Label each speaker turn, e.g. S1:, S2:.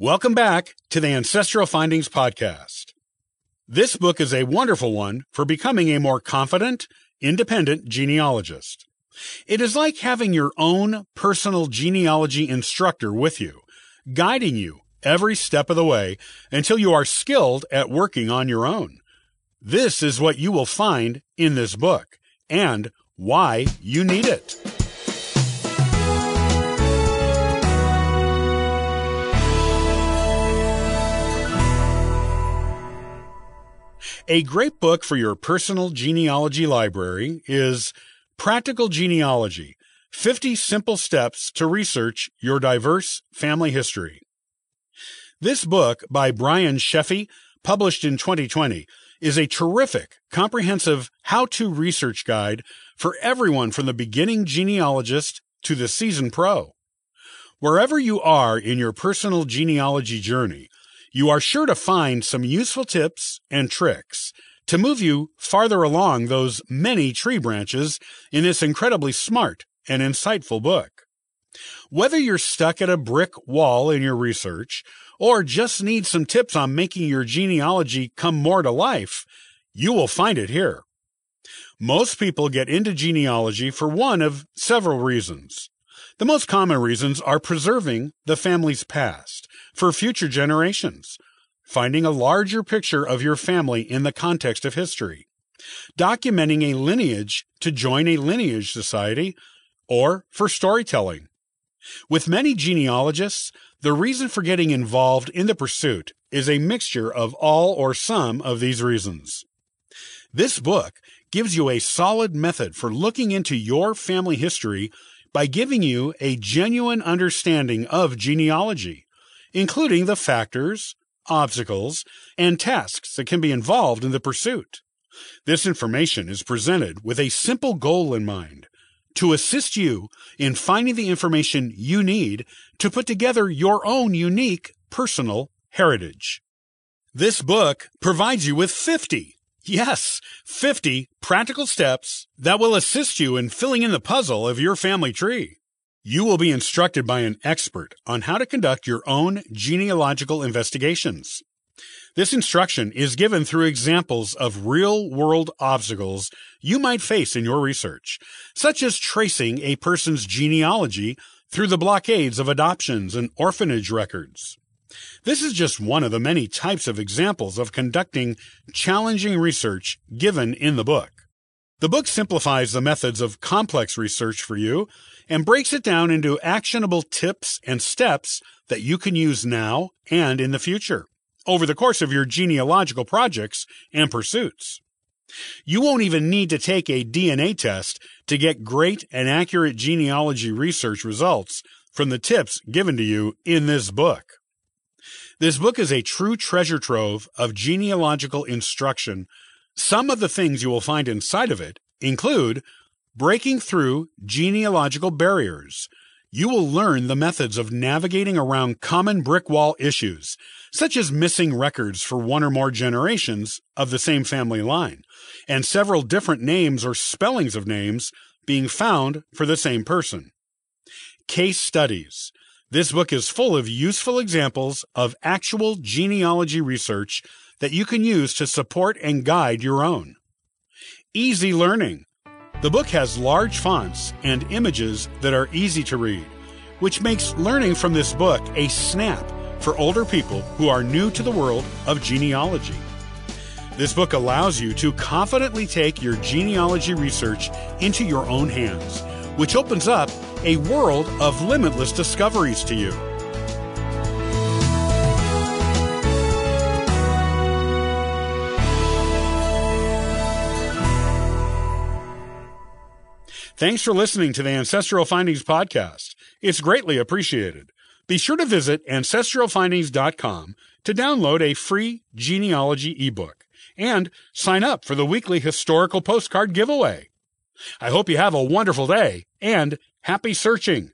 S1: Welcome back to the Ancestral Findings Podcast. This book is a wonderful one for becoming a more confident, independent genealogist. It is like having your own personal genealogy instructor with you, guiding you every step of the way until you are skilled at working on your own. This is what you will find in this book and why you need it. A great book for your personal genealogy library is Practical Genealogy 50 Simple Steps to Research Your Diverse Family History. This book by Brian Sheffey, published in 2020, is a terrific, comprehensive how to research guide for everyone from the beginning genealogist to the seasoned pro. Wherever you are in your personal genealogy journey, you are sure to find some useful tips and tricks to move you farther along those many tree branches in this incredibly smart and insightful book. Whether you're stuck at a brick wall in your research or just need some tips on making your genealogy come more to life, you will find it here. Most people get into genealogy for one of several reasons. The most common reasons are preserving the family's past for future generations, finding a larger picture of your family in the context of history, documenting a lineage to join a lineage society, or for storytelling. With many genealogists, the reason for getting involved in the pursuit is a mixture of all or some of these reasons. This book gives you a solid method for looking into your family history by giving you a genuine understanding of genealogy, including the factors, obstacles, and tasks that can be involved in the pursuit. This information is presented with a simple goal in mind to assist you in finding the information you need to put together your own unique personal heritage. This book provides you with 50 Yes, 50 practical steps that will assist you in filling in the puzzle of your family tree. You will be instructed by an expert on how to conduct your own genealogical investigations. This instruction is given through examples of real world obstacles you might face in your research, such as tracing a person's genealogy through the blockades of adoptions and orphanage records. This is just one of the many types of examples of conducting challenging research given in the book. The book simplifies the methods of complex research for you and breaks it down into actionable tips and steps that you can use now and in the future over the course of your genealogical projects and pursuits. You won't even need to take a DNA test to get great and accurate genealogy research results from the tips given to you in this book. This book is a true treasure trove of genealogical instruction. Some of the things you will find inside of it include breaking through genealogical barriers. You will learn the methods of navigating around common brick wall issues, such as missing records for one or more generations of the same family line, and several different names or spellings of names being found for the same person. Case studies. This book is full of useful examples of actual genealogy research that you can use to support and guide your own. Easy learning. The book has large fonts and images that are easy to read, which makes learning from this book a snap for older people who are new to the world of genealogy. This book allows you to confidently take your genealogy research into your own hands, which opens up a world of limitless discoveries to you. Thanks for listening to the Ancestral Findings Podcast. It's greatly appreciated. Be sure to visit ancestralfindings.com to download a free genealogy ebook and sign up for the weekly historical postcard giveaway. I hope you have a wonderful day and Happy searching!